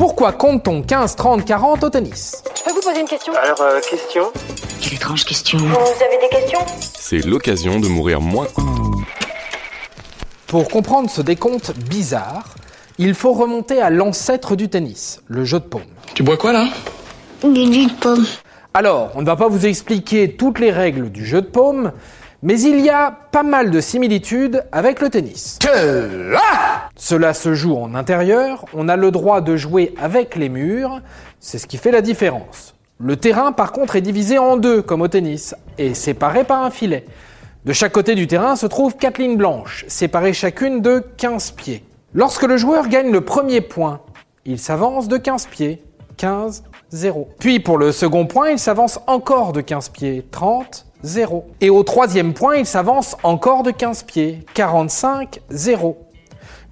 Pourquoi compte-t-on 15, 30, 40 au tennis Je peux vous poser une question Alors, euh, question Quelle étrange question. Vous avez des questions C'est l'occasion de mourir moins. Pour comprendre ce décompte bizarre, il faut remonter à l'ancêtre du tennis, le jeu de paume. Tu bois quoi là? Du jus de pomme. Alors, on ne va pas vous expliquer toutes les règles du jeu de paume, mais il y a pas mal de similitudes avec le tennis. Cela se joue en intérieur, on a le droit de jouer avec les murs, c'est ce qui fait la différence. Le terrain par contre est divisé en deux comme au tennis, et séparé par un filet. De chaque côté du terrain se trouvent quatre lignes blanches, séparées chacune de 15 pieds. Lorsque le joueur gagne le premier point, il s'avance de 15 pieds, 15, 0. Puis pour le second point, il s'avance encore de 15 pieds, 30, 0. Et au troisième point, il s'avance encore de 15 pieds, 45, 0.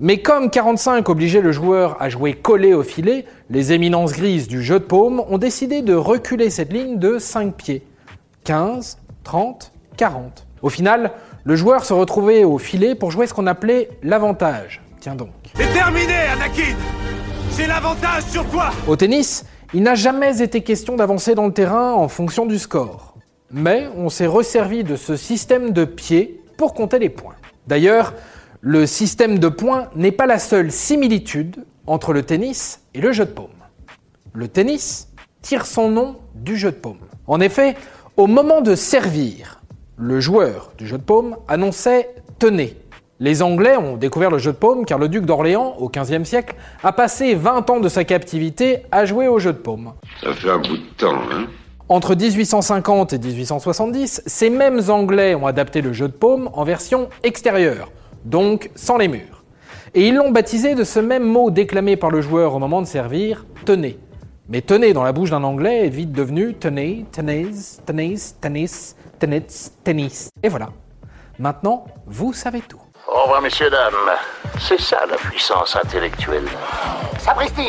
Mais comme 45 obligeait le joueur à jouer collé au filet, les éminences grises du jeu de paume ont décidé de reculer cette ligne de 5 pieds. 15, 30, 40. Au final, le joueur se retrouvait au filet pour jouer ce qu'on appelait l'avantage. Tiens donc. C'est terminé, Anakin J'ai l'avantage sur toi Au tennis, il n'a jamais été question d'avancer dans le terrain en fonction du score. Mais on s'est resservi de ce système de pieds pour compter les points. D'ailleurs, le système de points n'est pas la seule similitude entre le tennis et le jeu de paume. Le tennis tire son nom du jeu de paume. En effet, au moment de servir, le joueur du jeu de paume annonçait tenez. Les Anglais ont découvert le jeu de paume car le duc d'Orléans, au XVe siècle, a passé 20 ans de sa captivité à jouer au jeu de paume. Ça fait un bout de temps, hein Entre 1850 et 1870, ces mêmes Anglais ont adapté le jeu de paume en version extérieure, donc sans les murs. Et ils l'ont baptisé de ce même mot déclamé par le joueur au moment de servir, tenez. Mais tenez dans la bouche d'un Anglais est vite devenu tenez, tenez, tenez, tennis, tennis, tennis. Et voilà. Maintenant, vous savez tout. Au revoir, messieurs, dames. C'est ça la puissance intellectuelle. Sapristi